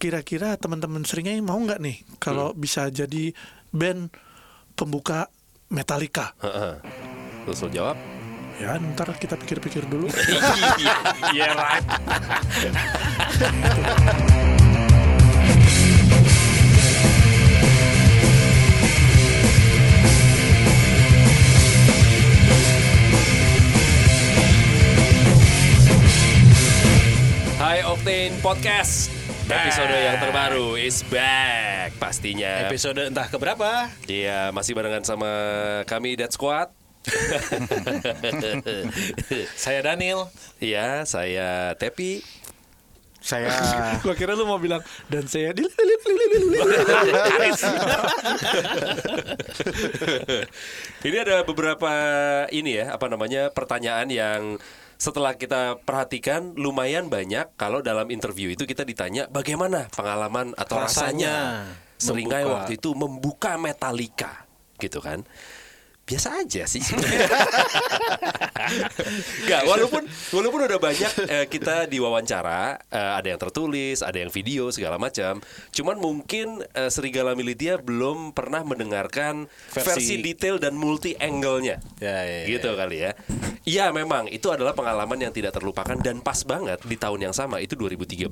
kira-kira teman-teman seringnya mau nggak nih kalau bisa jadi band pembuka Metallica? Terus lo jawab? Ya, ntar kita pikir-pikir dulu. Iya right. Hai Octane Podcast Episode yang terbaru is back pastinya. Episode entah keberapa. Iya masih barengan sama kami Dead Squad. Saya Daniel. Iya saya Tepi. Saya Gua kira lu mau bilang dan saya di Ini ada beberapa ini ya apa namanya pertanyaan yang setelah kita perhatikan lumayan banyak kalau dalam interview itu kita ditanya bagaimana pengalaman atau rasanya, Rasanya? Seringai membuka. waktu itu membuka Metallica gitu kan biasa aja sih. Nggak, walaupun walaupun udah banyak eh, kita diwawancara, eh, ada yang tertulis, ada yang video segala macam. Cuman mungkin eh, Serigala Militia belum pernah mendengarkan versi, Versi- detail dan multi angle-nya. Ya, ya, ya. gitu kali ya. Iya, memang itu adalah pengalaman yang tidak terlupakan dan pas banget di tahun yang sama itu 2013.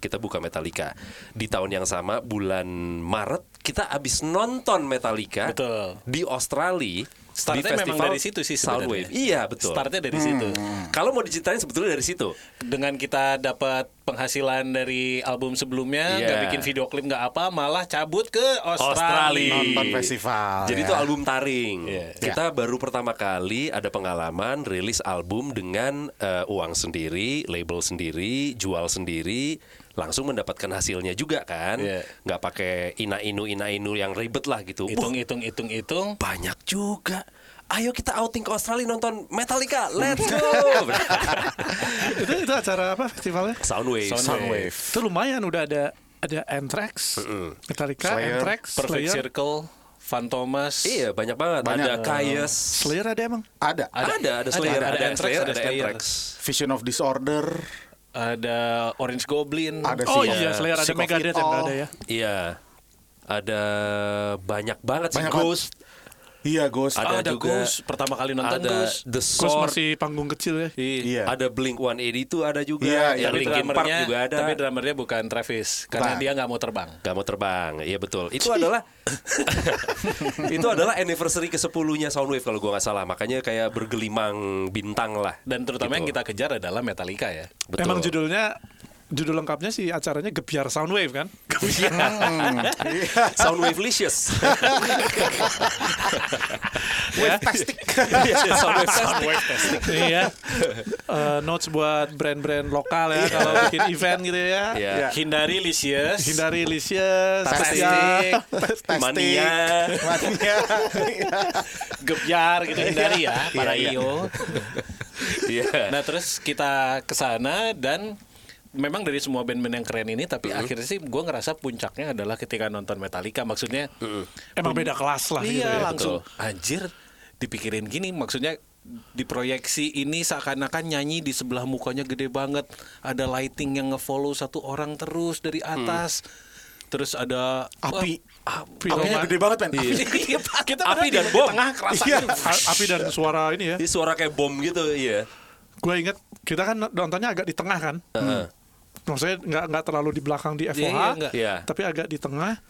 Kita buka Metallica. Di tahun yang sama bulan Maret kita abis nonton Metallica Betul. di Australia Startnya di memang festival dari situ sih sebenarnya. Soundwave. Iya, betul. Startnya dari situ Kalau mau diceritain sebetulnya dari situ. Dengan kita dapat penghasilan dari album sebelumnya Iya. nggak bikin video klip nggak apa Malah cabut ke Australia. Australia, nonton festival. Jadi ya. itu album taring. Iya. Kita baru pertama kali ada pengalaman rilis album dengan eh, uang sendiri, label sendiri, jual sendiri, langsung mendapatkan hasilnya juga kan. Iya. Nggak pakai ina-inu ina-inu yang ribet lah gitu. Hitung Wah, hitung hitung hitung banyak juga. Ayo kita outing ke Australia nonton Metallica. Let's go. itu itu acara apa festivalnya? Soundwave. Soundwave. Itu lumayan udah ada ada Anthrax, Metallica, Slayer, Anthrax, Perfect Slayer. Circle Van Thomas Iya, banyak banget. Banyak. Ada Kaius. Slayer ada emang? ada. Ada, ada, Slayer, ada ada, Anthrax, Slayer, ada ada. Anthrax. Vision of Disorder. Ada Orange Goblin Ada Oh sih. iya, Slayer ada Megadeth ada ya. Iya. Ada banyak banget sih Banyak Ghost. Iya, Ghost. Ada Ah, ada juga- Ghost pertama kali nonton ada Ghost The Ghost Sword. masih panggung kecil ya. Iya. Ada Blink 182 ada juga. Iya, iya. yang tapi Linkin Park juga ada. tapi drummernya bukan Travis karena dia nggak mau terbang Gak mau terbang, iya betul. Itu adalah itu adalah anniversary ke 10-nya Soundwave kalau gua nggak salah. Makanya kayak bergelimang bintang lah. dan terutama Gitu. yang kita kejar adalah Metallica ya Betul. Emang judulnya judul lengkapnya sih acaranya Gebiar Soundwave kan? Soundwave Licious. ya. Soundwave Tastic. iya. Eh, notes buat brand-brand lokal ya kalau bikin event gitu ya. Iya. Iya. hindari Licious Hindari Licious, Tastic. Mania. Mania. gebyar gitu hindari ya para Iya, iya. iyo Iya. nah terus kita ke sana dan memang dari semua band-band yang keren ini tapi akhirnya sih gue ngerasa puncaknya adalah ketika nonton Metallica maksudnya Emang beda kelas lah gitu iya ya. langsung anjir dipikirin gini maksudnya diproyeksi ini seakan-akan nyanyi di sebelah mukanya gede banget ada lighting yang ngefollow satu orang terus dari atas terus ada Api. Wah, Api Apinya Roma. gede banget, men. Iya. kita Api padahal dan di bom. tengah kerasa Iya. gitu. A- api dan suara ini ya. Ini suara kayak bom gitu, iya. Gue inget kita kan nontonnya agak di tengah kan. Heeh. Maksudnya nggak nggak terlalu di belakang di FOH, iya, nggak. Iya. tapi agak di tengah.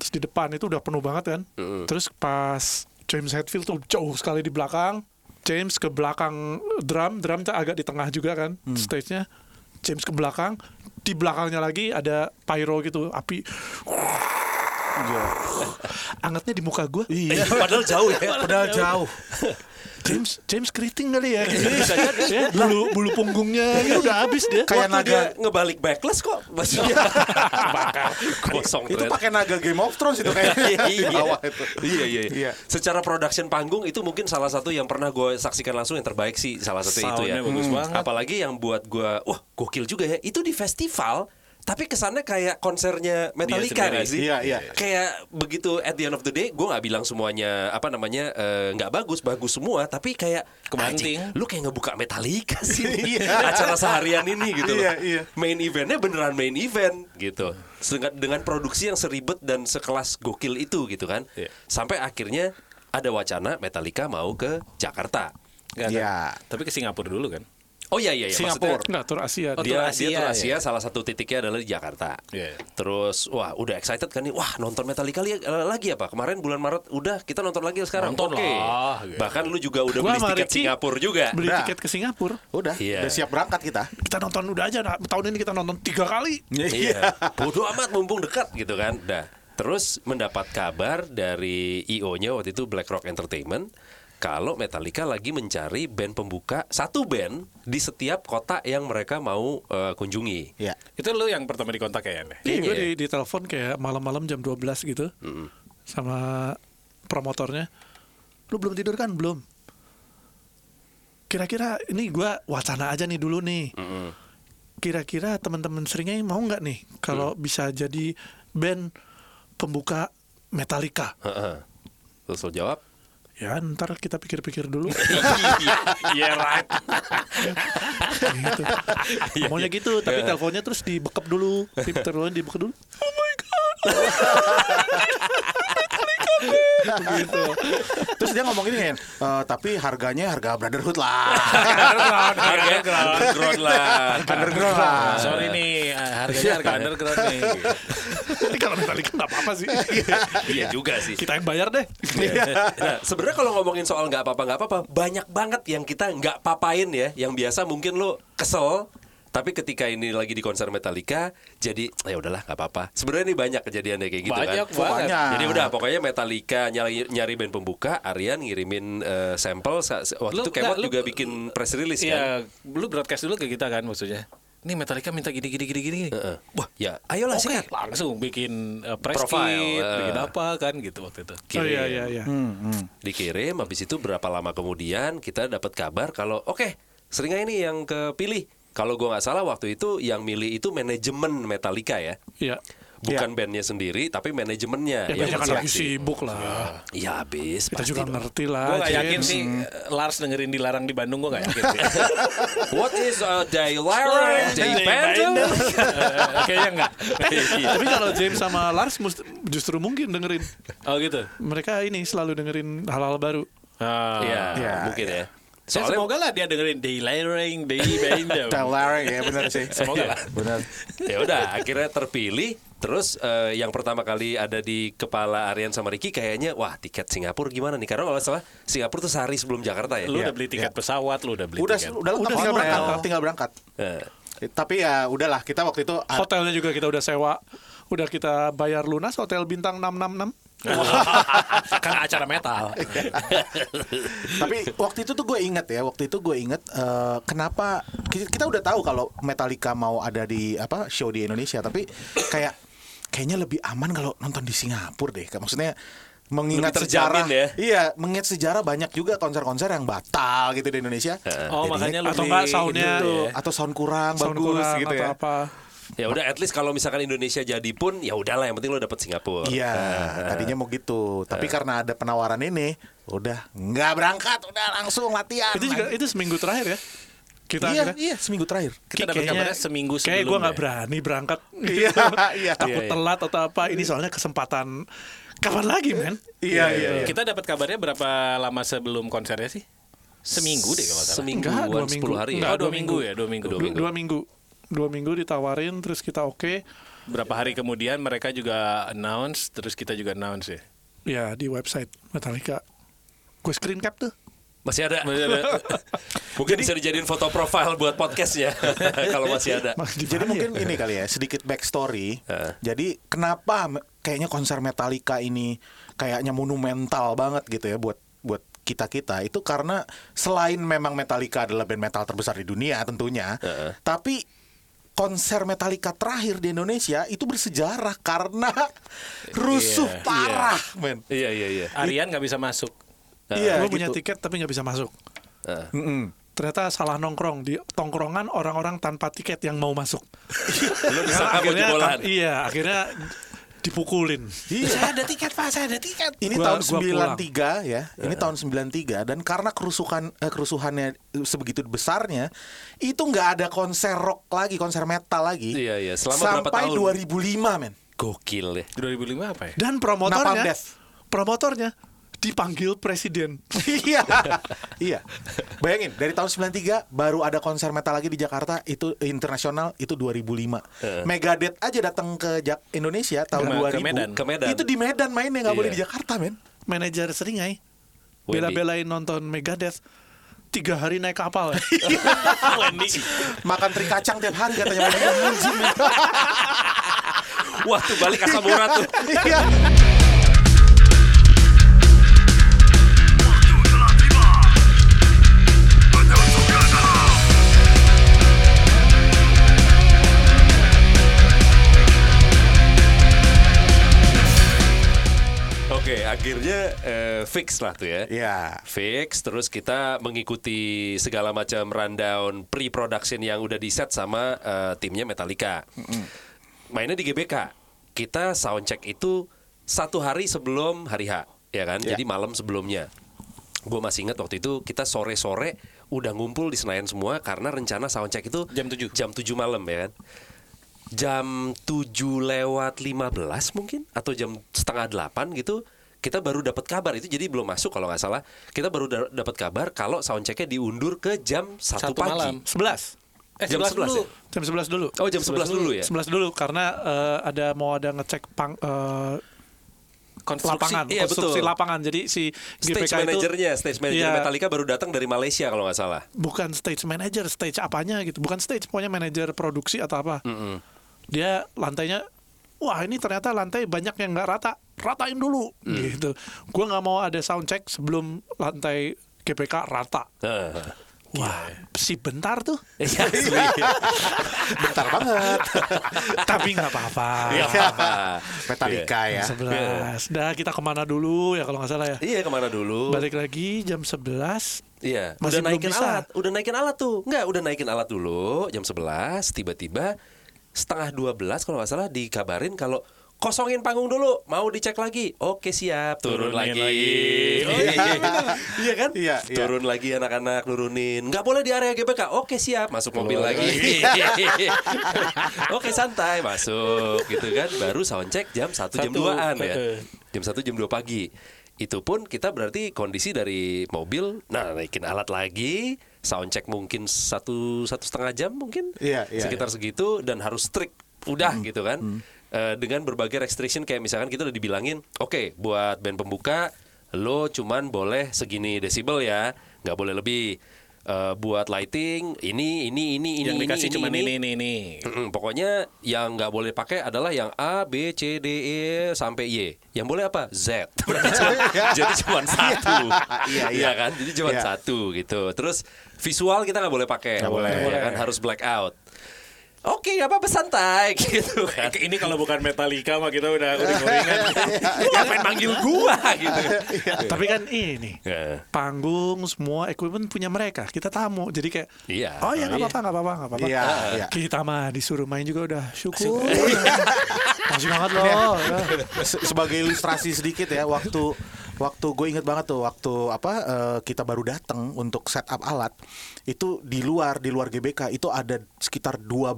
Terus di depan itu udah penuh banget kan. Terus pas James Hetfield tuh jauh sekali di belakang. James ke belakang drum, drum tuh agak di tengah juga kan stage-nya. James ke belakang, di belakangnya lagi ada pyro gitu, api. Angetnya di muka gue. Iya. Padahal jauh ya. Padahal jauh. James James keriting kali ya. ya bulu bulu punggungnya ini udah habis dia. Kayak Waktu naga. dia ngebalik backless kok maksudnya bakar kosong Itu pakai naga Game of Thrones itu kayak di iya. bawah itu. iya iya Iya. Secara production panggung itu mungkin salah satu yang pernah gue saksikan langsung yang terbaik sih salah satu itu ya. Bagus banget. Apalagi yang buat gue wah gokil juga ya. Itu di festival tapi kesannya kayak konsernya Metallica sendiri. nggak sih? Iya, iya. Kayak begitu at the end of the day, gue nggak bilang semuanya apa namanya eh, nggak bagus, bagus semua, tapi kayak Kebanting. "Anjing, Lu kayak ngebuka Metallica sih Iya. acara seharian ini gitu loh. Iya, iya. Main eventnya beneran main event gitu. Dengan, dengan produksi yang seribet dan sekelas gokil itu gitu kan. Iya. Sampai akhirnya ada wacana Metallica mau ke Jakarta. Nggak, Iya. Tapi ke Singapura dulu kan? Oh iya iya, iya. Singapura. Maksudnya, Enggak, tur Asia. Oh, dia tur Asia, dia tur Asia, Asia ya. salah satu titiknya adalah di Jakarta. Iya. Terus wah udah excited kan nih. Wah nonton Metallica li- eh, lagi apa? Kemarin bulan Maret udah kita nonton lagi sekarang. Nonton Oke. lah, gitu. Bahkan lu juga udah Gua beli tiket Ricky Singapura juga. Beli Udah. tiket ke Singapura. Udah, Iya. udah siap berangkat kita. Kita nonton udah aja. Nah, tahun ini kita nonton tiga kali. Iya. Bodoh amat mumpung dekat gitu kan. Dah. Terus mendapat kabar dari IO-nya waktu itu BlackRock Entertainment kalau Metallica lagi mencari band pembuka satu band di setiap kota yang mereka mau eh, kunjungi. Iya. Itu lu yang pertama dikontak ya? Iya, Kayaknya gue ya. di, di telepon kayak malam-malam jam 12 gitu sama promotornya. Lu belum tidur kan? Belum. Kira-kira ini gua wacana aja nih dulu nih. Kira-kira teman-teman seringnya mau nggak nih kalau bisa jadi band pembuka Metallica? Heeh. Terus lo jawab, Ya ntar kita pikir-pikir dulu. Iya right. gitu. Maunya gitu, tapi teleponnya terus dibekep dulu, teleponnya dibekep dulu. Oh my god. gitu. Terus dia ngomong gini kan, "Eh, tapi harganya harga Brotherhood lah. Harganya underground lah. Underground lah. Sorry nih, eh, harganya harga underground nih. Ini kalau Metallica nggak apa-apa sih. Iya juga sih. Kita yang bayar deh. Nah, sebenarnya kalau ngomongin soal nggak apa-apa nggak apa-apa, banyak banget yang kita nggak papain ya, yang biasa mungkin lo kesel, tapi ketika ini lagi di konser Metallica, jadi ya udahlah nggak apa-apa. Sebenarnya ini banyak kejadiannya kayak gitu Banyak kan. banget. Banyak. Jadi udah pokoknya Metallica nyari nyari band pembuka, Aryan ngirimin eh, sampel sa- sa- waktu Lu itu Kemot juga bikin press release kan. Iya, lu broadcast dulu ke kita kan maksudnya. Nih Metallica minta gini gini gini gini. Heeh. Wah, ya ayolah Oke, sikat. langsung bikin uh, press Profile, kit, eh. bikin apa kan gitu waktu itu. Oh iya iya iya. dikirim habis itu berapa lama kemudian kita dapat kabar kalau oke seringai ini yang kepilih kalau gua nggak salah waktu itu yang milih itu manajemen Metallica ya Iya. Bukan bandnya sendiri tapi manajemennya Ya yang banyak kan lagi sibuk lah. ya habis Kita juga dong. ngerti Gue lah. gak yakin James. sih Lars dengerin dilarang di Bandung gue gak yakin sih. what is a day Larry day band Kayaknya enggak. Tapi kalau James sama Lars must- justru mungkin dengerin. Oh gitu. Mereka ini selalu dengerin hal-hal baru. Ah. ya Ya, mungkin ya Ya, soalnya semoga lah dia dengerin Day Band. Telarang ya benar sih. Semoga lah. Benar. ya udah akhirnya terpilih terus eh, yang pertama kali ada di kepala Aryan sama Ricky kayaknya wah tiket Singapura gimana nih karena kalau salah Singapura tuh sehari sebelum Jakarta ya Lu Iya, udah beli tiket pesawat, lu udah beli Udah tiket. udah Udah tinggal hotel. berangkat, tinggal berangkat. Eh, Tapi ya udahlah kita waktu itu Hotelnya juga kita udah sewa. Udah kita bayar lunas hotel bintang 666. kan acara metal. Tapi waktu itu tuh gue inget ya, waktu itu gue inget eh, kenapa kita, udah tahu kalau Metallica mau ada di apa show di Indonesia, tapi kayak kayaknya lebih aman kalau nonton di Singapura deh. Maksudnya mengingat sejarah, ya. iya mengingat sejarah banyak juga konser-konser yang batal gitu di Indonesia. Oh, Jadinya makanya lu Atau beli nggak soundnya gitu ya. atau sound kurang Sound bagus kurang gitu atau ya. apa. Ya udah at least kalau misalkan Indonesia jadi pun ya udahlah yang penting lo dapet Singapura. Iya, tadinya mau gitu. Tapi karena ada penawaran ini, udah nggak berangkat, udah langsung latihan. Itu juga itu seminggu terakhir ya. Kita iya, akhirnya- iya seminggu terakhir. Kita dapat kabarnya seminggu Kayak sebelum gue nggak ya. berani berangkat. Iya, iya. Takut Iya, iya. telat atau apa. Ini soalnya kesempatan. Kapan lagi men? Iya, iya, iya. Kita dapat kabarnya berapa lama sebelum konsernya sih? Seminggu deh kalau salah. Semingguan Enggak, dua 10 minggu. hari ya. Enggak, Oh, dua minggu ya, dua minggu. Dua Dua, minggu. dua minggu. Dua minggu ditawarin terus kita oke. Berapa hari kemudian mereka juga announce, terus kita juga announce ya. Ya di website Metallica. Gue screen cap tuh. Masih ada. Mungkin bisa dijadiin foto profile buat podcastnya kalau masih ada. Jadi mungkin ya? ini kali ya sedikit backstory. Heeh. Jadi kenapa kayaknya konser Metallica ini kayaknya monumental banget gitu ya buat buat kita kita itu karena selain memang Metallica adalah band metal terbesar di dunia tentunya, Heeh. tapi konser Metallica terakhir di Indonesia itu bersejarah karena rusuh Iya, parah, men. Iya iya iya. Arian nggak bisa masuk. Iya, gue punya gitu. tiket tapi nggak bisa masuk. Heeh. Mm-mm. ternyata salah nongkrong di tongkrongan orang-orang tanpa tiket yang mau masuk. Lu disangka jebolan. iya, akhirnya dipukulin. Saya ada tiket Pak, saya ada tiket. Ini Gua- tahun gua pulang. 93 ya. Ini tahun 93 dan karena kerusuhan eh, kerusuhannya sebegitu besarnya, itu nggak ada konser rock lagi, konser metal lagi. Iya, iya. Selama berapa sampai tahun? 2005, men. Gokil ya. 2005 apa ya? Dan Napalm promotornya, Death. promotornya dipanggil presiden. Iya. iya. Bayangin dari tahun 93 baru ada konser metal lagi di Jakarta itu internasional itu 2005. Megadeth aja datang ke Jak- Indonesia tahun Ke- ke 2000. Medan. Ke Medan. Itu di Medan mainnya nggak Iya. boleh di Jakarta, men. Manajer Seringai Wendy. bela-belain nonton Megadeth tiga hari naik kapal ya. Makan teri kacang tiap hari katanya. Wah tuh balik asam urat tuh. Iya. Akhirnya eh, fix lah tuh ya. Iya. Fix, terus kita mengikuti segala macam rundown pre-production yang udah di set sama eh, timnya Metallica. Mainnya di GBK. Kita soundcheck itu satu hari sebelum hari H, ya kan? Ya. Jadi malam sebelumnya. Gue masih ingat waktu itu kita sore-sore udah ngumpul di Senayan semua karena rencana soundcheck itu Jam 7. Jam 7 malam ya kan. Jam 7 lewat 15 mungkin atau jam setengah 8 gitu kita baru dapat kabar itu jadi belum masuk kalau nggak salah kita baru da- dapat kabar kalau soundchecknya diundur ke jam 1 Satu pagi malam. 11. Eh, Jam 11 11 dulu. ya? Jam 11 dulu. oh jam 11 dulu ya 11 dulu karena eh, ada mau ada ngecek pang, eh, Konstruksi. lapangan, iya, konstruksi betul. lapangan. Jadi si stage GPK itu manajernya stage manager Iya. Metallica baru datang dari Malaysia kalau nggak salah bukan stage manager, stage apanya gitu. Bukan stage, pokoknya manajer produksi atau apa. Dia lantainya wah ini ternyata lantai banyak yang nggak rata. Ratain dulu gitu. Gua nggak mau ada sound check sebelum lantai GPK rata. Nah. Wah, si bentar tuh. Iya, asli. Bentar banget. Tapi nggak apa-apa. Nggak apa-apa. Metallica ya. Sebelas. Dah kita ke mana dulu ya kalau nggak salah ya. Iya ke mana dulu? Balik lagi jam 11 Iya, Masih udah naikin bisa. alat, udah naikin alat tuh. Enggak, udah naikin alat dulu jam 11, tiba-tiba setengah 12 kalau nggak salah dikabarin kalau kosongin panggung dulu, mau dicek lagi. Oke, siap. Turun Turunin lagi. lagi. Oh, iya. iya kan? Iya, iya. Turun lagi anak-anak nurunin. Nggak boleh di area GBK. Oke, siap. Masuk mobil lagi. Oke, santai, masuk gitu kan. Baru soundcheck jam 1 jam Satu. 2-an ya. Jam 1 jam 2 pagi. Itu pun kita berarti kondisi dari mobil, nah naikin alat lagi, soundcheck mungkin satu satu setengah jam mungkin, Iya, iya, sekitar segitu dan harus strict, udah gitu kan, Eh, dengan berbagai restriction kayak misalkan kita udah dibilangin, oke buat band pembuka lo cuman boleh segini desibel ya, nggak boleh lebih. Eh, buat lighting ini ini ini ini Yang dikasih ini, cuma ini, ini, ini, ini. Mm-mm, pokoknya yang nggak boleh pakai adalah yang A, B, C, D, E sampai Y. Yang boleh apa? Z. Jadi cuma satu. Iya, iya. kan? Jadi cuma Iya. satu gitu. Terus visual kita nggak boleh pakai. Nggak boleh. Ya kan harus black out. Oke, nggak apa-apa santai gitu kan. Ini kalau bukan Metallica mah kita udah udah gorengan. Ngapain manggil gua gitu. Tapi kan ini Ya. panggung semua equipment punya mereka. Kita tamu. Jadi kayak Iya. Oh ya nggak Iya. apa-apa nggak apa-apa nggak apa-apa. Iya, iya. Kita mah disuruh main juga udah syukur. Masih banget loh. ya. Se- sebagai ilustrasi sedikit ya waktu waktu gue inget banget tuh waktu apa eh, kita baru datang untuk setup alat itu di luar di luar GBK itu ada sekitar 12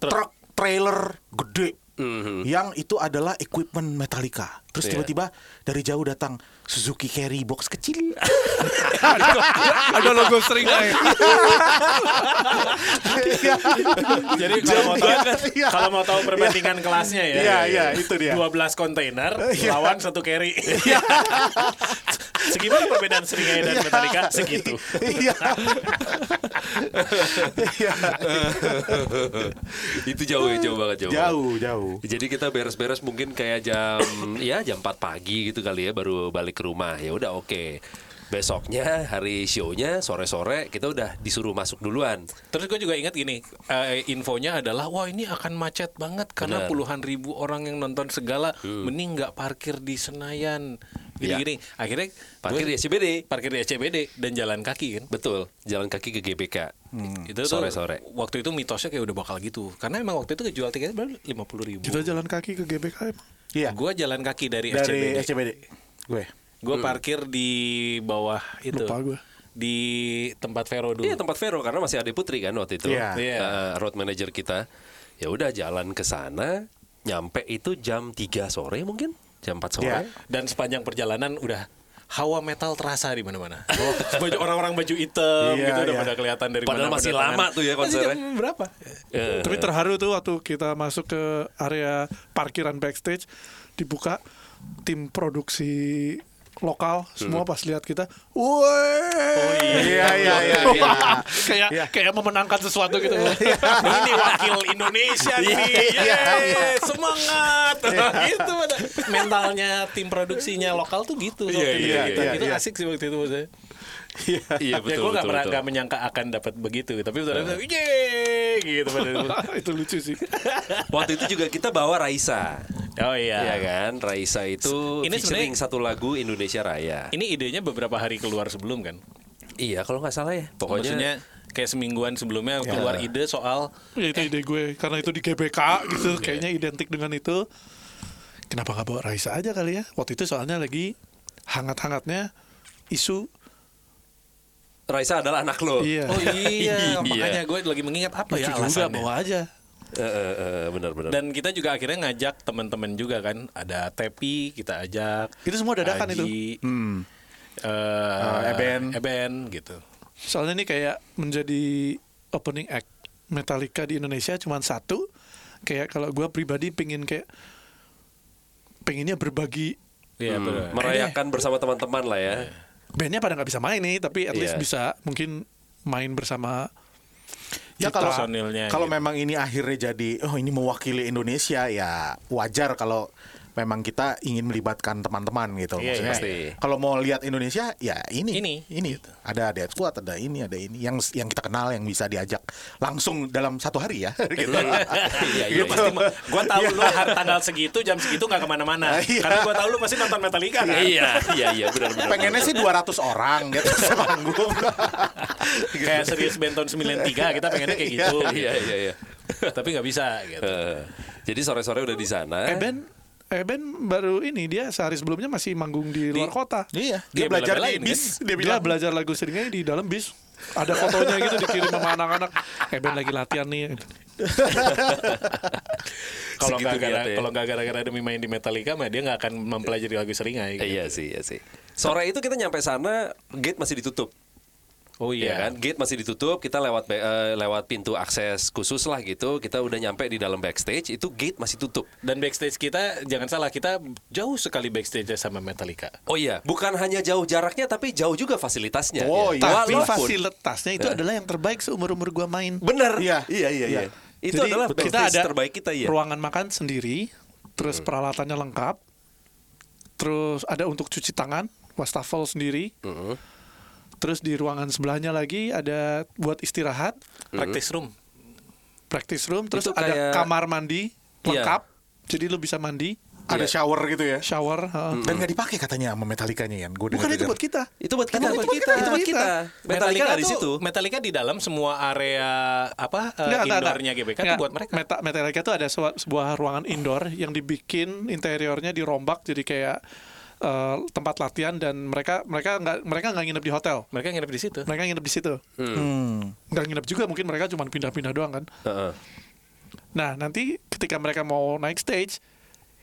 truk trailer gede Mhm. yang itu adalah equipment Metallica terus Iya. tiba-tiba dari jauh datang Suzuki Carry box kecil Ada logo seringai. Jadi kalau mau tahu Iya. kalau mau tahu perbandingan kelasnya ya. Iya, iya, itu dia. 12 kontainer lawan satu carry. Segimana perbedaan Seringai dan Metallica? Segitu. iya Iya. Itu jauh ya, jauh banget jauh. jauh jauh Jadi kita beres-beres mungkin kayak jam ya jam 4 pagi gitu kali ya baru balik ke rumah. Ya udah oke. Besoknya hari show-nya sore-sore kita udah disuruh masuk duluan. Terus gue juga ingat gini, eh, infonya adalah wah ini akan macet banget karena Benar. puluhan ribu orang yang nonton segala, mending nggak parkir di Senayan Jadi Iya. gini, akhirnya Parkir gue di SCBD. parkir di SCBD dan jalan kaki kan. Betul, jalan kaki ke GBK. Itu tuh Sore-sore. Waktu itu mitosnya kayak udah bakal gitu. Karena emang waktu itu kejual tiketnya berapa? Lima puluh ribu. Kita jalan kaki ke GBK emang. Iya. Gue jalan kaki dari, Dari SCBD. SCBD. Gue. Gue parkir di bawah itu. Lupa gue. Di tempat Vero dulu. Iya tempat Vero karena masih ada Putri kan waktu itu. Iya. Iya. Eh, road manager kita. Ya udah jalan ke sana, nyampe itu jam 3 sore mungkin, jam 4 sore. Iya. Dan sepanjang perjalanan udah hawa metal terasa di mana-mana. baju orang-orang baju hitam Iya, gitu udah iya. pada kelihatan dari Padahal mana masih lama tuh ya Masih konsernya. jam berapa? Eh, Tapi terharu tuh waktu kita masuk ke area parkiran backstage dibuka tim produksi lokal semua pas lihat kita, woi, Iya iya iya. iya. kayak kayak memenangkan sesuatu gitu. ini wakil Indonesia nih. Iya, Yeay, semangat. gitu pada mentalnya tim produksinya lokal tuh gitu. Iya, iya, iya, Itu iya. asik sih waktu itu maksudnya. Iya ya betul gue gak, betul. pernah nggak menyangka akan dapat begitu tapi udah dapat yeay gitu itu lucu sih. Waktu itu juga kita bawa Raisa. oh iya Iya kan? Raisa itu Ini featuring sebenarnya- satu lagu Indonesia Raya. ini idenya beberapa hari keluar sebelum kan Iya, kalau nggak salah ya. Pokoknya maksudnya kayak semingguan sebelumnya keluar ide soal Ya, itu ide gue karena itu di GBK gitu kayaknya identik dengan itu. Kenapa nggak bawa Raisa aja kali ya? Waktu itu soalnya lagi hangat-hangatnya isu Raisa adalah anak lo. iya. oh iya Iya. makanya gue lagi mengingat apa ya Lucu juga alasannya bawa aja. Eh, eh, eh, benar-benar. dan kita juga akhirnya ngajak teman-teman juga kan ada Tepi kita ajak Itu semua dadakan itu. Aji, Hmm. eh, Eben. Eben gitu Soalnya ini kayak menjadi opening act Metallica di Indonesia cuma satu. Kayak kalau gue pribadi pengen kayak pengennya berbagi Iya Hmm, benar. merayakan bersama teman-teman lah ya. Bandnya pada nggak bisa main nih tapi at least Iya. bisa mungkin main bersama Ya kalau kalau gitu. memang ini akhirnya jadi oh ini mewakili Indonesia ya wajar kalau memang kita ingin melibatkan teman-teman gitu. Iya, Maksudnya, pasti. Kalau mau lihat Indonesia ya ini Ini. ini ada Dead Squad ada ini ada ini yang yang kita kenal yang bisa diajak langsung dalam satu hari ya gitu. Iya, iya, pasti iya. ma- gua tahu lu hari tanggal segitu jam segitu nggak ke mana-mana Iya. karena gua tahu lu pasti nonton Metallica kan Iya, iya, iya, benar-benar. Pengennya sih 200 orang gitu semanggung. kayak serius Benton 93 kita pengennya kayak gitu Iya, iya, iya. tapi nggak bisa gitu Eh, jadi sore-sore udah di sana. Eben Eben baru ini dia sehari sebelumnya masih manggung di luar kota. iya, Dia dia belajar di bis, Dia dia bilang belajar lagu seringai di dalam bis. Ada fotonya gitu dikirim sama anak-anak. Eben lagi latihan nih. kalau nggak gara niatnya. kalau nggak gara-gara demi main di Metallica mah dia nggak akan mempelajari lagu seringai gitu. Iya sih, iya sih. Sore itu kita nyampe sana, gate masih ditutup. Oh Iya iya kan, gate masih ditutup. Kita lewat eh, lewat pintu akses khusus lah gitu. Kita udah nyampe di dalam backstage, itu gate masih tutup. dan backstage kita jangan salah kita jauh sekali backstage sama Metallica Oh iya, bukan hanya jauh jaraknya, tapi jauh juga fasilitasnya. Oh, Ya. iya. Tapi Walaupun- fasilitasnya itu adalah yang terbaik seumur-umur gua main. Bener. Iya. iya, iya. iya. Itu Jadi adalah kita ada terbaik kita ya. ruangan makan sendiri, terus peralatannya lengkap, terus ada untuk cuci tangan, wastafel sendiri, Heeh. Terus di ruangan sebelahnya lagi ada buat istirahat, practice room practice room, terus Itu ada kayak- kamar mandi Iya. lengkap, jadi lu bisa mandi, ada shower gitu ya. shower. heeh. Dan nggak dipakai katanya sama Metallicanya Yan. Gue Bukan itu buat kita. Itu buat kita, Emang buat itu kita, buat itu buat kita. Metallica di situ. Metallica di dalam semua area apa uh, indoornya. GBK Enggak. tuh buat mereka. Meta Metallica itu ada sebuah, sebuah ruangan indoor yang dibikin interiornya dirombak jadi kayak eh, tempat latihan dan mereka mereka nggak mereka nggak nginep di hotel. Mereka nginep di situ. Mereka nginep di situ. Hmm. Nggak nginep juga mungkin mereka cuma pindah-pindah doang kan. Heeh. Nah, nanti ketika mereka mau naik stage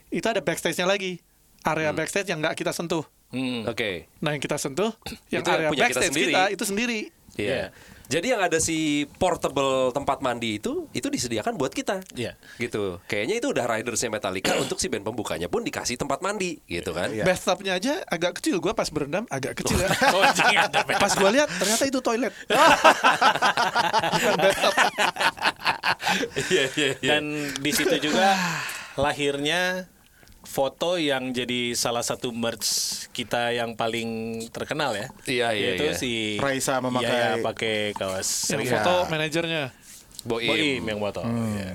itu ada backstage-nya lagi. Area backstage yang nggak kita sentuh. Hmm. Oke. Nah, yang kita sentuh yang Itu yang area kita backstage sendiri. kita itu sendiri. Iya. Jadi yang ada si portable tempat mandi itu itu disediakan buat kita. Iya. Gitu. Kayaknya itu udah ridersnya Metallica untuk si band pembukanya pun dikasih tempat mandi gitu kan. Iya. Bathtubnya aja agak kecil. Gua pas berendam agak kecil ya. Oh. Pas gua lihat ternyata itu toilet. Iya iya iya. Dan di situ juga lahirnya foto yang jadi salah satu merch kita yang paling terkenal ya. Iya, iya, Yaitu iya. si Raisa memakai- Yaya pakai kaos Yang Iya. foto manajernya. Boim. Boim yang foto. Hmm. Iya.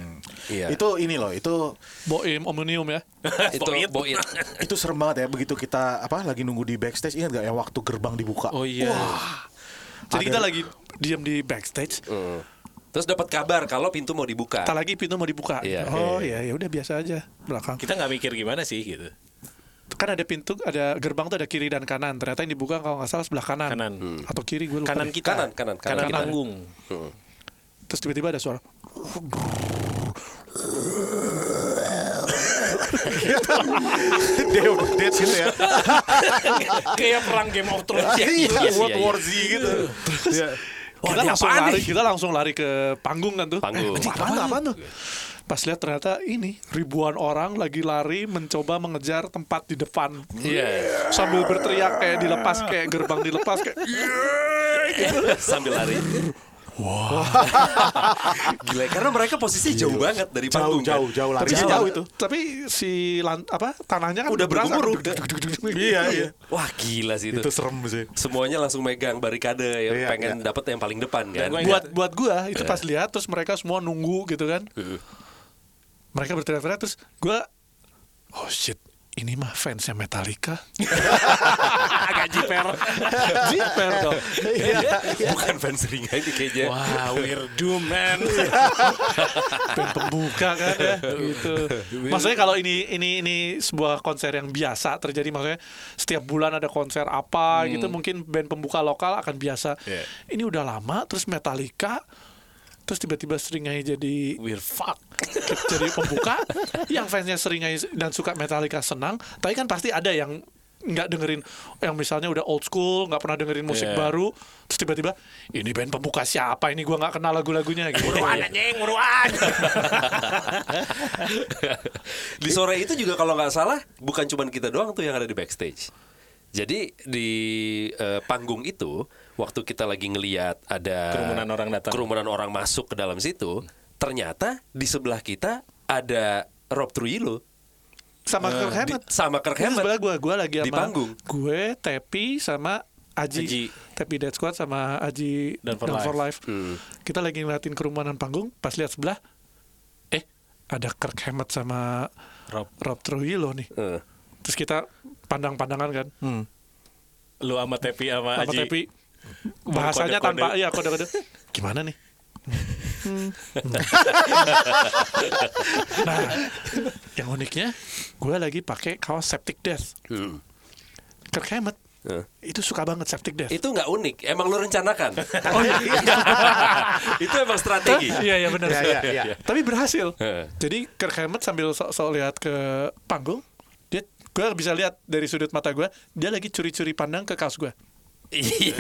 Iya. Itu ini loh, itu Boim Omnium ya. itu boit. itu serem banget ya begitu kita apa lagi nunggu di backstage ingat gak yang waktu gerbang dibuka. Oh iya. Jadi Ada- kita lagi diam di backstage. Hmm. Terus dapat kabar kalau pintu mau dibuka. Tak lagi pintu mau dibuka. Iya. Oh iya ya udah biasa aja belakang. Kita nggak mikir gimana sih gitu. Kan ada pintu, ada gerbang tuh ada kiri dan kanan. Ternyata yang dibuka kalau nggak salah sebelah kanan. Kanan. Atau kiri gue lupa. Kanan deh. kita. Kanan, kanan, kanan. Kanan Kanan. panggung. Hmm. Terus tiba-tiba ada suara. The Dead gitu ya. Kayak perang Game of Thrones. Iya, Iya, iya, World iya. War Z gitu. Iya. kita langsung lari, nih? kita langsung lari ke panggung kan tuh. Panggung. Eh, apaan, tuh, apaan tuh? Pas lihat ternyata ini ribuan orang lagi lari mencoba mengejar tempat di depan. Iya. Sambil berteriak kayak dilepas kayak gerbang dilepas kayak Sambil lari. Wah. Gila, karena mereka posisi jauh banget dari Jauh, panggung. kan. jauh, jauh lari. tapi Jauh, jauh itu. Tapi si lan, apa tanahnya kan Udah berasa. bergemuruh. Iya, iya. Wah, gila sih itu. Itu serem sih. Semuanya langsung megang barikade ya, Iya, pengen iya. dapet yang paling depan kan. gua buat buat gua itu pas lihat terus mereka semua nunggu gitu kan. Mereka berteriak-teriak terus gua oh shit ini mah fansnya Metallica. Agak jiper. Jiper dong. Bukan fans ringan ini kayaknya. Wah, doomed, man. Band pembuka kan ya gitu. Maksudnya kalau ini ini ini sebuah konser yang biasa terjadi maksudnya setiap bulan ada konser apa gitu mungkin band pembuka lokal akan biasa. Yeah. Ini udah lama terus Metallica terus tiba-tiba seringai jadi We're fuck. jadi pembuka yang fansnya seringai dan suka Metallica senang tapi kan pasti ada yang nggak dengerin yang misalnya udah old school nggak pernah dengerin musik Yeah. baru terus tiba-tiba ini band pembuka siapa ini gua nggak kenal lagu-lagunya gitu Muruan anjing, muruan. di sore itu juga kalau nggak salah bukan cuman kita doang tuh yang ada di backstage. Jadi di eh, panggung itu waktu kita lagi ngeliat ada Kerumunan orang datang. kerumunan orang masuk ke dalam situ, ternyata di sebelah kita ada Rob Trujillo sama Kirk Hammett sama Kirk Hammett. sebelah gue, gue lagi Di sama panggung. gue, Tepi sama Aji, Aji. Tepi Dead Squad sama Aji Dan for Down Life. Hmm. Kita lagi ngeliatin kerumunan panggung, pas lihat sebelah, eh ada Kirk Hammett sama Rob. Rob Trujillo nih. Eh. Terus kita pandang-pandangan kan, Lu sama Tepi sama sama Aji. Tepi bahasanya Kode-kode. tanpa iya kode-kode. Gimana nih? Hmm. nah, yang uniknya, gue lagi pakai kaos Septic Death. Hmm. Kirk Hammett Eh. itu suka banget Septic Death. Itu nggak unik, emang lu rencanakan. Oh iya, itu emang strategi. iya iya benar. Iya, iya, iya. Tapi berhasil. Heeh. Jadi Kirk Hammett sambil sok-sok lihat ke panggung, dia gue bisa lihat dari sudut mata gue, dia lagi curi-curi pandang ke kaos gue. Iya.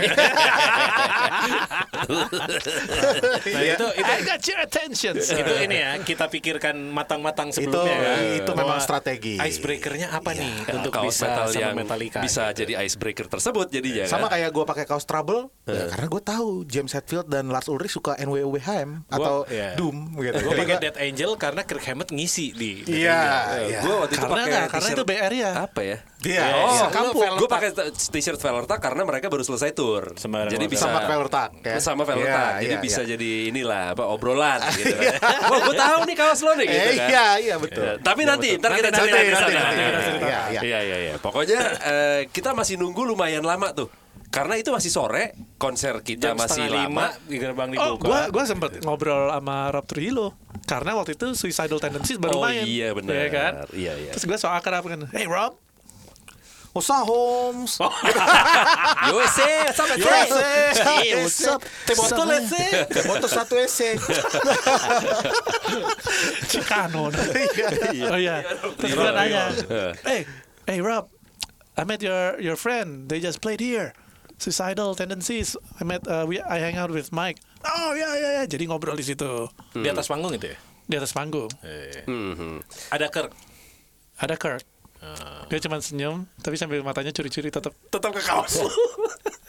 Nah, itu itu I got your attention. itu ini ya kita pikirkan matang-matang Itu sebelumnya kan. itu memang Bahwa strategi. Icebreakernya apa nih untuk kaos bisa metal yang Metallica? bisa jadi icebreaker tersebut jadinya Sama kan? kayak gue pakai kaos Trouble, ya, karena gue tahu James Hetfield dan Lars Ulrich suka NWOWHM atau iya. Doom gitu. Gue pakai Dead Angel karena Kirk Hammett ngisi di Iya, Angel. iya. Gue waktu itu Karena pakai karena itu BR ya. Apa ya? Iya, Oh, iya. kampung. Gue pakai t-shirt Velorta karena mereka baru selesai tour. Sama jadi Velorta. bisa Sama Velorta, ya. Sama Velorta. Iya, jadi iya, bisa iya. jadi inilah apa obrolan gitu kan. Wah, gue tahu nih kaos lo nih gitu Eh, kan. iya, iya betul. Tapi nanti, ntar kita sana. nanti, nanti, Iya, iya, iya, iya. Iya, iya, iya. Pokoknya eh, kita masih nunggu lumayan lama tuh. Karena itu masih sore, konser kita Jam masih lama. di gerbang Oh, dibuka. gua gua sempet ngobrol sama Rob Trujillo karena waktu itu Suicidal Tendencies baru Oh, main. iya, benar. Iya kan? Iya, iya. Terus gua so akrab kan. Hey Rob, Usah Holmes. USA, sama USA. Up? Teh botol say. Teh botol satu ese. Chicano. oh iya. Terus gua nanya, hey, hey Rob, I met your your friend. They just played here. Suicidal Tendencies. I met, uh, we, I hang out with Mike. Oh ya ya ya. Jadi ngobrol di situ Di atas panggung itu ya? di atas panggung. Mhm. Ada Kirk. Ada Kurt. Dia cuma senyum, tapi sambil matanya curi-curi tetap. Tetap ke kaos.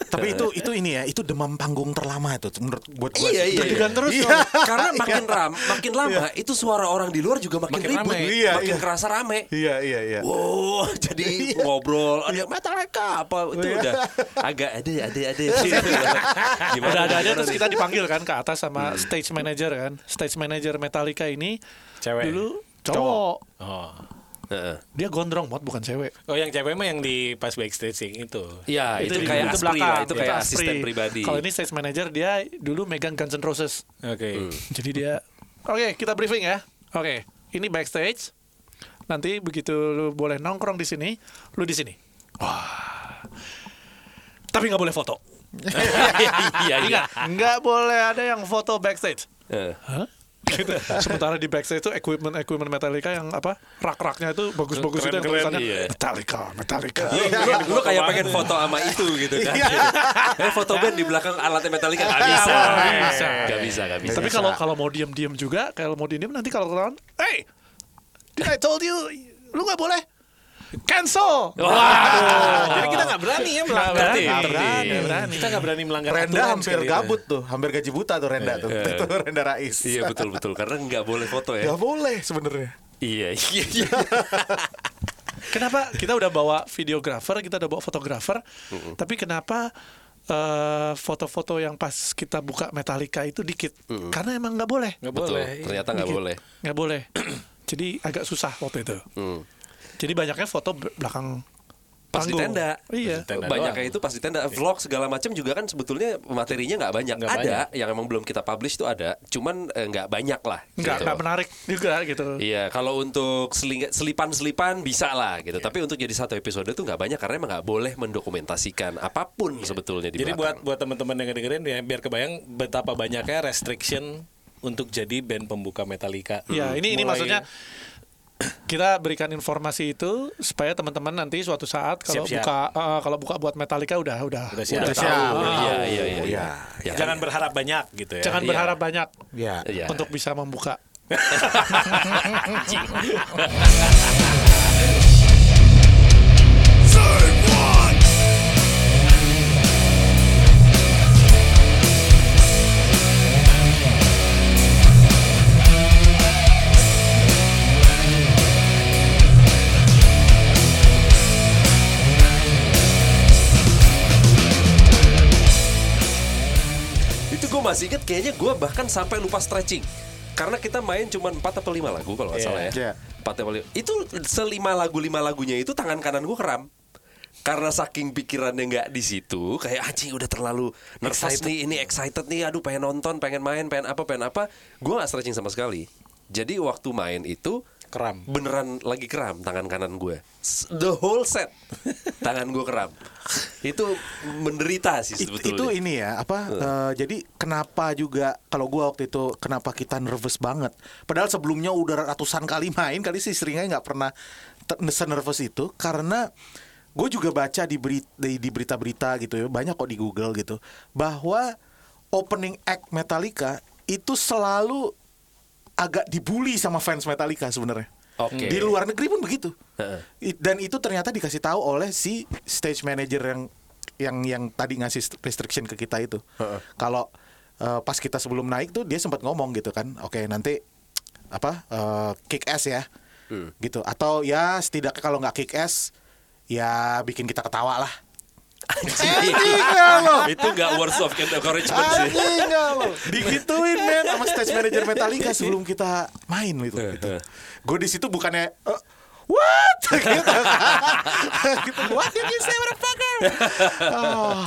Tapi itu itu ini ya, itu demam panggung terlama itu menurut buat gue. Iya, iya, Deg-degan terus. Iya. Karena makin ram, makin lama itu suara orang di luar juga makin, Makin ribut, rame. Iya, makin iya. kerasa rame. Iya, iya, iya. Wow, jadi ngobrol, ada Metallica apa itu udah agak ada ada ada. Udah ada ada gimana terus kita dipanggil kan ke atas sama stage manager kan. Stage manager Metallica ini Cewek. Dulu cowok. Oh. Heeh. Dia gondrong mod bukan cewek. Oh yang cewek mah yang di pas backstage itu. Iya, itu, di- kayak itu aspri lah, itu kayak Aspri. asisten pribadi. Kalau ini stage manager dia dulu megang Guns N' Roses. Oke. Jadi dia Oke, kita briefing ya. Oke, ini backstage. Nanti begitu lu boleh nongkrong di sini, lu di sini. Wah. Tapi nggak boleh foto. Iya, iya. Nggak boleh ada yang foto backstage. Heeh. Hah? Gitu. Sementara di backstage itu equipment equipment Metallica yang apa rak-raknya itu bagus-bagus itu yang Keren-keren, tulisannya iya. Metallica, Metallica. Lu, lu kayak pengen foto sama itu gitu kan. Eh foto band di belakang alatnya Metallica gak bisa. Nggak bisa. Gak bisa, gak bisa. Tapi kalau kalau mau diem-diem juga, kalau mau diem nanti kalau ketahuan, hey, did I told you, lu nggak boleh cancel. Wah. Jadi kita nggak berani ya Nggak melanggar. berani, nggak berani. Nggak berani. Kita nggak berani melanggar Renda aturan hampir sekali, ya. gabut tuh, hampir gaji buta tuh Renda tuh. Itu Renda Rais. Iya betul betul karena nggak boleh foto ya. Gak boleh sebenarnya. Iya iya iya. Kenapa kita udah bawa videografer, kita udah bawa fotografer, tapi kenapa eh, foto-foto yang pas kita buka Metallica itu dikit? Karena emang nggak boleh, Nggak Betul. boleh. Ternyata nggak Dikit. boleh. nggak boleh. Jadi agak susah waktu itu. Hmm. Jadi banyaknya foto be- belakang Pas di tenda. Iya. Tenda Banyak doang. kayak itu pas di tenda vlog segala macam juga kan sebetulnya materinya nggak banyak. Nggak ada banyak. yang emang belum kita publish tuh ada, cuman eh, nggak banyak lah. Nggak gitu. menarik juga gitu. Iya, kalau untuk selipan-selipan bisa lah gitu. Tapi untuk jadi satu episode tuh nggak banyak karena emang nggak boleh mendokumentasikan apa pun sebetulnya di Jadi buat belakang. buat teman-teman yang dengerin ya biar kebayang betapa banyaknya restriction untuk jadi band pembuka Metallica. Ya, ini ini Mulai- maksudnya kita berikan informasi itu supaya teman-teman nanti suatu saat kalau Siap-siap. buka eh, kalau buka buat Metallica udah udah Udah siap. udah Udah tahu. siap. Iya, iya, iya. iya. Ya, Jangan berharap banyak gitu ya. Jangan Iya. berharap banyak Ya. Iya. untuk bisa membuka. Masih inget kayaknya gue bahkan sampai lupa stretching. Karena kita main cuma 4 atau 5 lagu kalau nggak Iya. salah ya. Iya. 4 atau 5. Itu selima lagu lima lagunya itu tangan kanan gue kram. Karena saking pikirannya nggak di situ, kayak anjing udah terlalu nervous nih, ini excited nih, aduh pengen nonton, pengen main, pengen apa, pengen apa, gue nggak stretching sama sekali. Jadi waktu main itu Kram. beneran lagi kram tangan kanan gue, the whole set tangan gue kram. Itu menderita sih sebetulnya. itu ini ya apa eh, jadi kenapa juga kalau gua waktu itu kenapa kita nervous banget padahal sebelumnya udah ratusan kali main kali sih seringnya nggak pernah se-nervous itu karena gue juga baca di berita di, di berita-berita gitu ya banyak kok di Google gitu bahwa opening act Metallica itu selalu agak dibully sama fans Metallica sebenarnya. Oke. di luar negeri pun begitu. Dan itu ternyata dikasih tahu oleh si stage manager yang yang yang tadi ngasih st- restriction ke kita itu. Kalau eh, pas kita sebelum naik tuh dia sempat ngomong gitu kan oke nanti apa eh, kick ass ya. Gitu. Atau ya setidaknya kalau nggak kick ass ya bikin kita ketawa lah itu nggak words of encouragement sih. Anjing nggak lo digituin men sama stage manager Metallica sebelum kita main gitu, gitu. gue di situ bukannya eh, what gitu gitu what did you say motherfucker oh.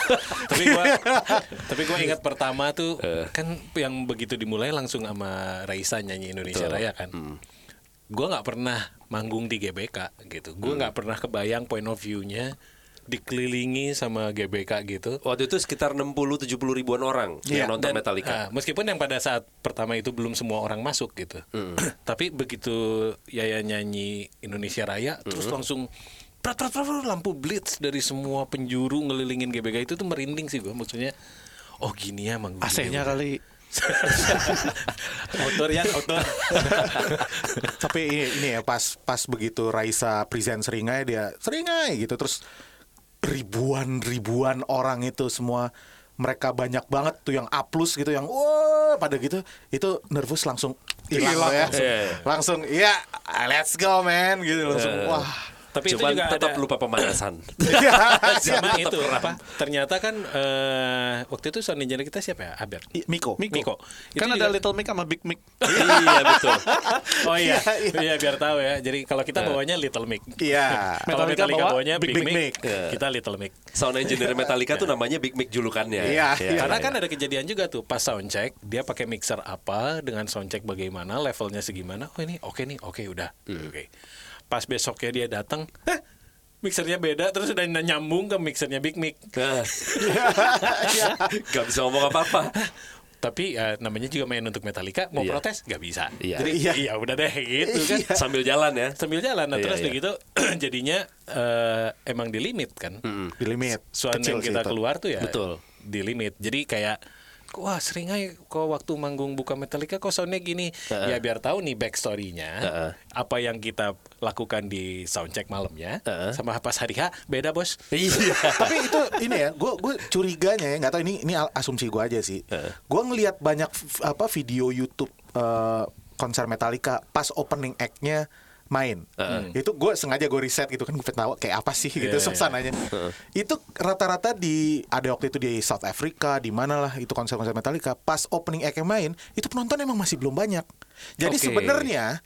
tapi gua tapi gua ingat pertama tuh kan yang begitu dimulai langsung sama Raisa nyanyi Indonesia Betul. Raya kan. Gua nggak pernah manggung di GBK gitu. Gua nggak pernah kebayang point of view-nya dikelilingi sama GBK gitu. Waktu itu sekitar 60-70 ribuan orang Iya, yang nonton Dan, Metallica. ah, meskipun yang pada saat pertama itu belum semua orang masuk gitu. Tapi begitu Yaya nyanyi Indonesia Raya terus langsung prat, prat, prat, prat, lampu blitz dari semua penjuru ngelilingin GBK itu tuh merinding sih gua maksudnya. Oh gini ya manggung. di AC-nya kali. outdoor ya outdoor. tapi ini, ini ya pas pas begitu Raisa present seringai dia seringai gitu terus ribuan ribuan orang itu semua mereka banyak banget tuh yang A plus gitu yang wah pada gitu itu nervous langsung hilang ya langsung. Iya, iya. langsung iya let's go man gitu langsung Eh. wah Tapi itu juga tetap ada- lupa pemanasan. sama itu apa? Ternyata kan eh, waktu itu sound engineer kita siapa ya? Aber. I- Miko. Miko. Itu Kan ada juga- Little Mic sama Big Mic. iya betul. Oh iya, Iya, iya biar tahu ya. Jadi kalau kita bawanya Little Mic. Iya. Kalau Metallica Metallica bawa bawanya Big Big, Mic. Mic, Iya. kita Little Mic. Sound engineer Metallica tuh namanya Big Mic julukannya. Iya, iya. Karena kan ada kejadian juga tuh pas soundcheck dia pakai mixer apa dengan soundcheck bagaimana levelnya segimana. Oh ini oke nih, oke udah. Oke. Pas besoknya dia datang, "Hah, mixernya beda terus udah nyambung ke mixernya Big Mic. Nah. Gak bisa ngomong apa-apa. Tapi eh, namanya juga main untuk Metallica, mau Iya. protes nggak bisa. Iya. Jadi Iya. iya udah deh gitu kan. Sambil jalan ya. Sambil jalan, nah Iya, terus iya. gitu jadinya eh, emang di limit kan. Di limit. Suara Kecil yang kita itu. keluar tuh ya Betul. di limit. Jadi kayak wah sering aja kok waktu manggung buka Metallica kok soundnya gini. Ya biar tahu nih backstory-nya. Heeh. Apa yang kita lakukan di soundcheck malamnya Heeh. sama pas hari H beda bos. Iya. Tapi itu ini ya, gue gue curiganya ya, nggak tahu ini ini asumsi gue aja sih. Gue ngelihat banyak apa video YouTube eh, konser Metallica pas opening act-nya main. Itu gue sengaja gue riset gitu kan gue tahu kayak apa sih gitu Iya, iya. suasananya. Itu rata-rata di ada waktu itu di South Africa, di mana lah itu konser-konser Metallica. Pas opening act-nya main, itu penonton emang masih belum banyak. Jadi Oke. sebenarnya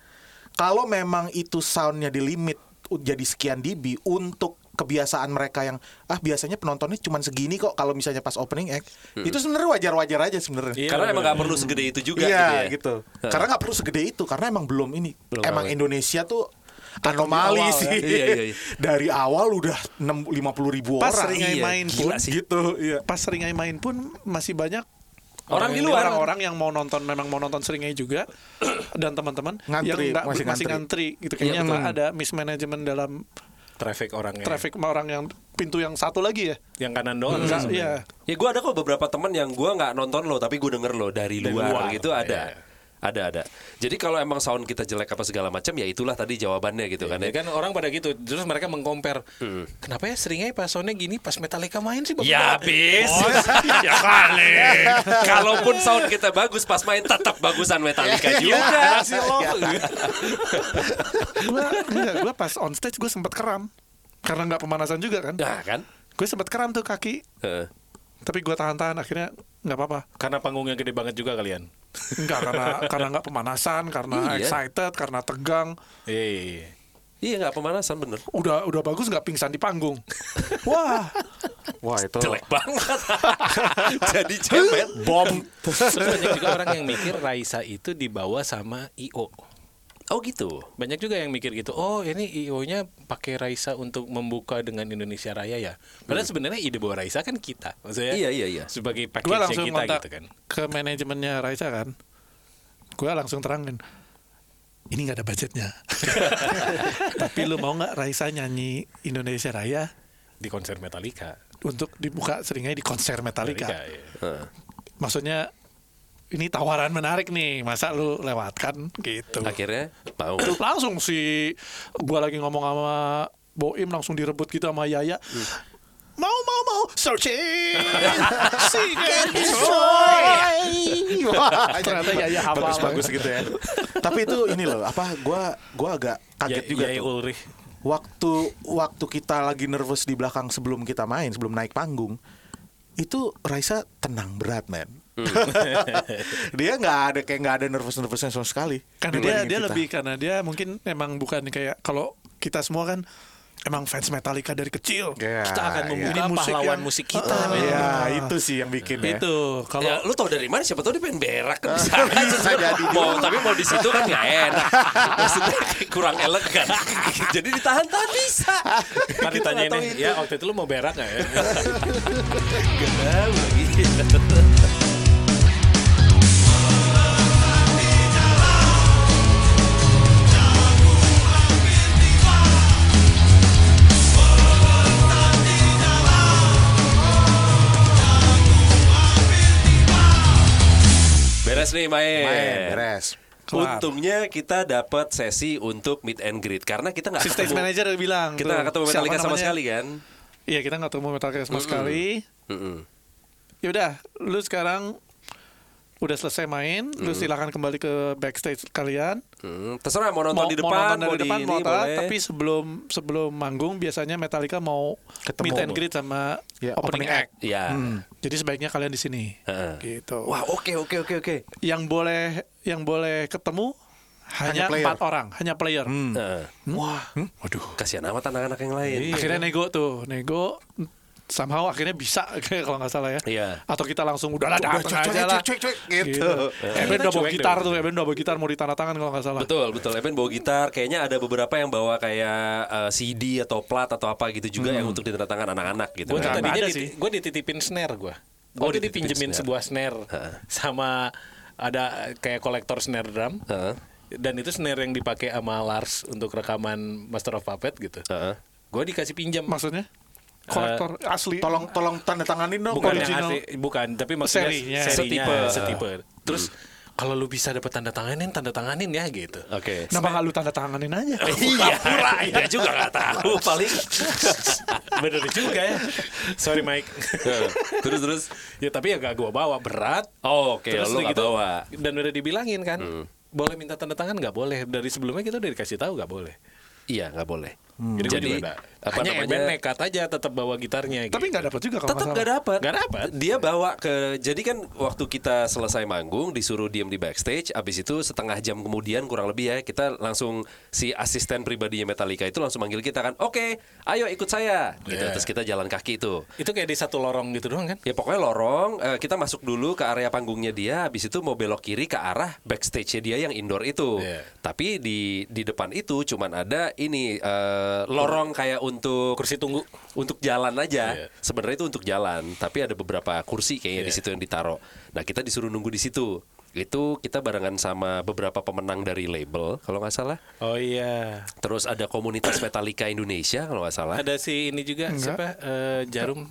kalau memang itu soundnya di limit u- jadi sekian dB untuk kebiasaan mereka yang ah biasanya penontonnya cuma segini kok kalau misalnya pas opening act itu sebenarnya wajar-wajar aja sebenarnya. Iya, Karena emang bener. gak perlu segede itu juga Iya gitu ya. gitu. Karena nggak perlu segede itu karena emang belum ini. Belum emang banget. Indonesia tuh anomali awal sih. ya. Iya, iya, iya. Dari awal udah lima puluh ribu Pas orang. seringai Iya, main pun sih. gitu. Iya. Pas seringai main pun masih banyak Orang di yang- luar. orang-orang yang mau nonton memang mau nonton seringai juga dan teman-teman Ngantri, yang nggak masih masih, ngantri. ngantri gitu kayaknya Iya, telah hmm. ada mismanagement dalam Traffic orangnya. traffic sama orang yang pintu yang satu lagi ya. yang kanan doang. Enggak, sebenarnya. iya. Ya gue ada kok beberapa teman yang gue nggak nonton lo tapi gue denger lo dari, Dari luar, luar, gitu ada. iya. Ada ada. Jadi kalau emang sound kita jelek apa segala macam ya itulah tadi jawabannya gitu kan Ya ya. kan orang pada gitu, terus mereka mengcompare. Kenapa ya seringnya pas soundnya gini, pas Metallica main sih Ya banget?" bis, ya kali. Kalaupun sound kita bagus pas main tetap bagusan Metallica juga. sih lo. Gua pas on stage gue sempat kram karena nggak pemanasan juga kan. Nah kan. Gue sempat kram tuh kaki, Heeh. tapi gue tahan-tahan akhirnya nggak apa-apa. Karena panggungnya gede banget juga kalian. Enggak karena karena nggak pemanasan, karena Iya. excited, karena tegang. Eh, Iya nggak pemanasan bener. Udah udah bagus nggak pingsan di panggung. Wah, Wah itu Jelek banget. Jadi cemen. bom. terus banyak juga orang yang mikir Raisa itu dibawa sama IO. Oh gitu. Banyak juga yang mikir gitu. Oh, ini IO-nya pakai Raisa untuk membuka dengan Indonesia Raya ya. Padahal sebenarnya ide bawa Raisa kan kita. Maksudnya Iya, iya, iya. Sebagai package langsung kita gitu kan. ke manajemennya Raisa kan. Gue langsung terangin. Ini nggak ada budgetnya. Tapi lu mau nggak Raisa nyanyi Indonesia Raya Di konser Metallica. untuk dibuka seringnya di konser Metallica. ya. Heeh. Maksudnya ini tawaran menarik nih, masa lu lewatkan gitu. Akhirnya mau. Terus langsung si gua lagi ngomong sama Boim langsung direbut gitu sama Yaya. Mau mau mau searching, seek and destroy. Wah, Ternyata Yaya hafal. bagus-bagus gitu ya. Tapi itu ini loh, apa gua gua agak kaget Ya- juga tuh. Ulrich. Waktu waktu kita lagi nervous di belakang sebelum kita main, sebelum naik panggung, itu Raisa tenang berat, men. dia nggak ada kayak nggak ada nervous nervousnya sama sekali. Karena dia dia kita. lebih karena dia mungkin emang bukan kayak kalau kita semua kan emang fans Metallica dari kecil. Ya, Kita akan ya. membuka Ini musik pahlawan yang- musik kita. Men. Ya, itu sih yang bikin ya. Itu kalau Ya, lu tau dari mana? Siapa tau dia pengen berak kan bisa. kan? Bisa jadi mau tapi mau di situ kan nggak enak. Maksudnya kurang elegan. Jadi ditahan-tahan bisa. Ntar Kita ditanyain ya waktu itu lu mau berak gak ya? Nggak tahu lagi. Beres nih main. Main, beres. Kelar. Untungnya kita dapat sesi untuk meet and greet karena kita nggak si stage ketemu- manager udah bilang kita nggak ketemu Metallica sama namanya? sekali kan. Iya kita nggak ketemu Metallica sama sekali. Mm-mm. Ya udah, lu sekarang udah selesai main, lu silakan kembali ke backstage kalian. Hmm, terserah mau nonton mau, di mau depan, nonton dari mau di depan, ini mau tapi sebelum sebelum manggung biasanya Metallica mau Ketemu. meet and greet sama Ya, opening, opening act. Iya. Jadi sebaiknya kalian di sini. Heeh. Gitu. Wah, oke oke oke oke. Yang boleh yang boleh ketemu hanya, empat orang, hanya player. Heeh. Wah, Waduh, kasihan amat anak-anak yang lain. akhirnya nego tuh, nego somehow akhirnya bisa kalau nggak salah ya. Iya. Atau kita langsung udah lah Udah, datang cuek, aja cuek, lah. cuek, cuek, gitu. Gitu. Eben udah bawa gitar tuh, Eben udah bawa gitar mau ditanda tangan kalau nggak salah. Betul, betul. Eben bawa gitar. Kayaknya ada beberapa yang bawa kayak eh, CD atau plat atau apa gitu juga yang untuk ditandatangan anak-anak gitu. Gue kan. nggak tadinya ada sih. gue dititipin snare gue. Oh, Gue dititipin dipinjemin snare. sebuah snare sama ada kayak kolektor snare drum. Heeh. Dan itu snare yang dipakai sama Lars untuk rekaman Master of Puppet gitu. Heeh. Gue dikasih pinjam. Maksudnya kolektor asli. Tolong tolong tanda tanganin dong. bukan original. yang asli, bukan, tapi maksudnya Serinya. serinya, Setipe. setipe. Terus kalau lu bisa dapat tanda tanganin, tanda tanganin ya gitu. Oke. Kenapa nggak lu tanda tanganin aja? Iya, iya juga nggak tahu paling. Bener juga ya. Sorry Mike. Heeh. terus terus. ya tapi ya gak gua bawa berat. Oh, oke. Terus Lu nggak bawa. Dan udah dibilangin kan, boleh minta tanda tangan nggak boleh. Dari sebelumnya kita udah dikasih tahu nggak boleh. Iya, nggak boleh. Jadi, gua Jadi, juga nggak. apa hanya namanya? Eben nekat aja tetap bawa gitarnya. Tapi gitu. nggak dapat juga kalau Tetap nggak dapat. Nggak dapat. Dia bawa ke jadi kan waktu kita selesai manggung disuruh diem di backstage, abis itu setengah jam kemudian kurang lebih ya kita langsung si asisten pribadinya Metallica itu langsung manggil kita kan, oke, ayo ikut saya, gitu. Yeah. Terus kita jalan kaki itu. Itu kayak di satu lorong gitu doang kan? Ya pokoknya lorong, eh, kita masuk dulu ke area panggungnya dia, habis itu mau belok kiri ke arah backstage-nya dia yang indoor itu. Iya. Tapi di di depan itu cuman ada ini eh, lorong kayak untuk Kursi tunggu. untuk jalan aja. Iya. Sebenarnya itu untuk jalan, tapi ada beberapa kursi kayaknya di Iya. situ yang ditaruh. Nah, kita disuruh nunggu di situ. Itu kita barengan sama beberapa pemenang dari label kalau nggak salah. Oh iya. Terus ada komunitas Metallica Indonesia kalau nggak salah. Ada si ini juga Enggak. siapa? Eh, Jarum.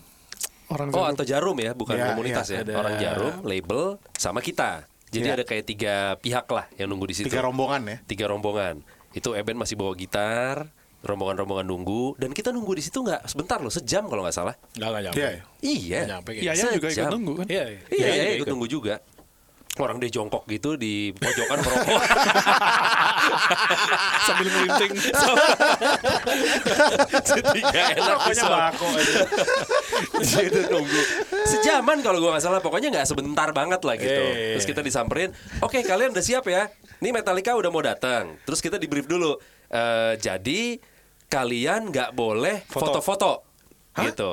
Orang Oh jago. atau Jarum ya, bukan Ya, komunitas ya, ya. ada. Orang Jarum, label, sama kita. Jadi Ya. ada kayak tiga pihak lah yang nunggu di situ. Tiga rombongan ya. Tiga rombongan. Itu Eben masih bawa gitar, rombongan-rombongan nunggu, dan kita nunggu di situ nggak sebentar loh, sejam kalau nggak salah. Enggak enggak nyampe. Iya. Iya. Nggak nyampe kayaknya. Iya, Yaya juga ikut nunggu kan. Iya, Iya, iya, juga ikut nunggu juga. Orang dia jongkok gitu di pojokan merokok. Sambil ngelinting. Jadi gak enak Pokoknya bako udah nunggu sejaman kalau gua nggak salah pokoknya nggak sebentar banget lah gitu Iya, iya, iya. terus kita disamperin oke kalian udah siap ya ini Metallica udah mau datang terus kita di brief dulu Eh, jadi kalian nggak boleh Foto. foto-foto gitu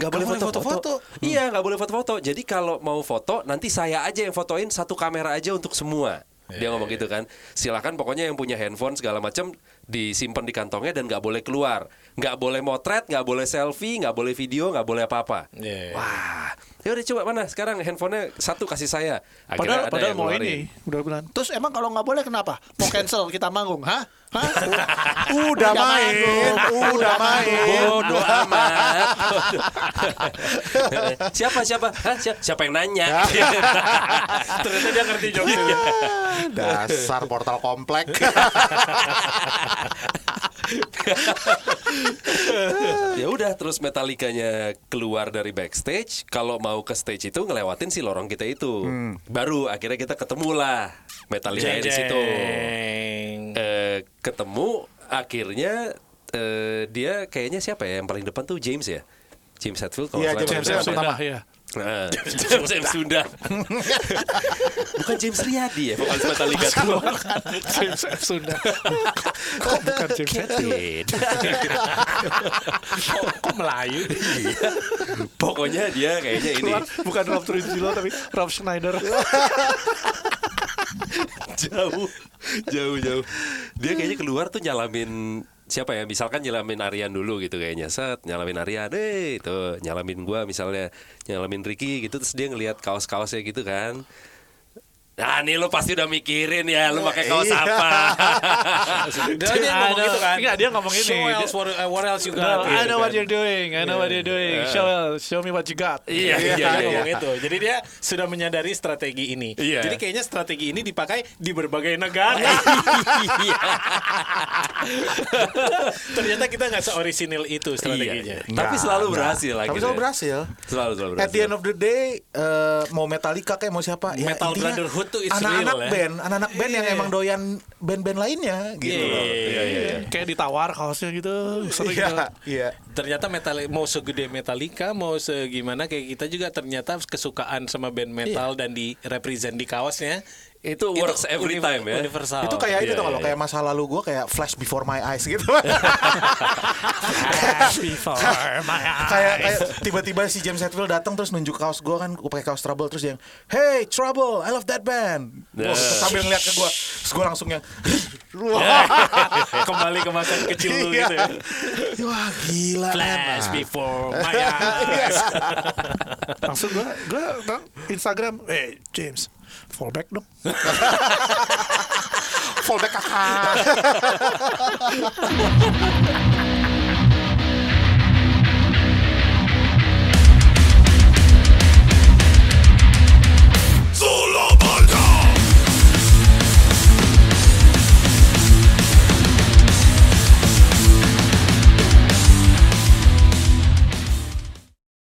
Nggak boleh foto-foto. foto-foto? Iya, nggak boleh foto-foto. Jadi kalau mau foto, nanti saya aja yang fotoin satu kamera aja untuk semua. Dia ngomong gitu kan. Silakan pokoknya yang punya handphone segala macam disimpan di kantongnya dan nggak boleh keluar. Nggak boleh motret, nggak boleh selfie, nggak boleh video, nggak boleh apa-apa. Iya. Wah, ya udah coba mana sekarang handphonenya satu kasih saya. Padahal, ada padahal yang mau ini udah bilang. Terus emang kalau nggak boleh kenapa? Mau cancel kita manggung, hah? Hah? Udah main, udah main. Bodoh amat. siapa siapa? Hah, siapa? Siapa yang nanya? Ternyata dia ngerti jokesnya. Dasar portal komplek. ya udah terus Metallicanya keluar dari backstage. Kalau mau ke stage itu ngelewatin si lorong kita itu. Baru akhirnya kita ketemu lah Metallica di situ. Eh, ketemu akhirnya eh, dia kayaknya siapa ya yang paling depan tuh? James ya? James Hetfield kalau Iya, nggak salah. James depan. pertama ya. Nah, James James Sunda bukan James Riyadi ya vokalis Metallica tuh James F. Sunda. Kok bukan James. Beda. Kok, kok Melayu? pokoknya dia kayaknya ini bukan Rob Trujillo tapi Rob Schneider. jauh jauh jauh dia kayaknya keluar tuh nyalamin siapa ya? Misalkan nyalamin Aryan dulu gitu kayaknya. Set nyalamin Aryan eh itu nyalamin gua misalnya nyalamin Ricky gitu terus dia ngelihat kaos-kaosnya gitu kan Nah, nih lu pasti udah mikirin ya, lu pakai kaos Iya. apa. Dia, dia ngomong gitu kan. Enggak, dia ngomong ini. Show else, what, uh, what else you No, got? I gitu know what kan. you're doing. I know what you're doing. Show show me what you got. Iya, Iya, iya, dia iya. ngomong itu. Jadi dia sudah menyadari strategi ini. Iya. Jadi kayaknya strategi ini dipakai di berbagai negara. Iya. Ternyata kita nggak seorisinil itu strateginya. Iya. Tapi selalu berhasil Tapi akhirnya. selalu berhasil. Selalu selalu At berhasil. the end of the day, eh, mau Metallica kayak mau siapa, ya Metal intinya Brotherhood tuh it's anak-anak real, ya. band, anak-anak band yang Iya. emang doyan band-band lainnya gitu loh. Iya, iya, iya. Kayak ditawar kaosnya gitu. Sering Iya, gitu. iya. Ternyata metal mau segede Metallica, mau segimana kayak kita juga ternyata kesukaan sama band metal dan di represent di kaosnya Itu works every univ- time ya. Universal. Itu kayak itu Iya, kalau iya, kayak masa lalu gue kayak flash before my eyes gitu. Before my eyes. kayak kayak tiba-tiba si James Hetfield datang terus nunjuk kaos gue kan gue pakai kaos Trouble terus dia yang Hey Trouble I love that band Nah. terus sambil ngeliat ke gue terus gue langsung yang kembali ke masa kecil lu gitu ya. wah gila Flash man. before my eyes. Langsung gua nang- Instagram, eh James, fallback dong. fallback kakak. Solo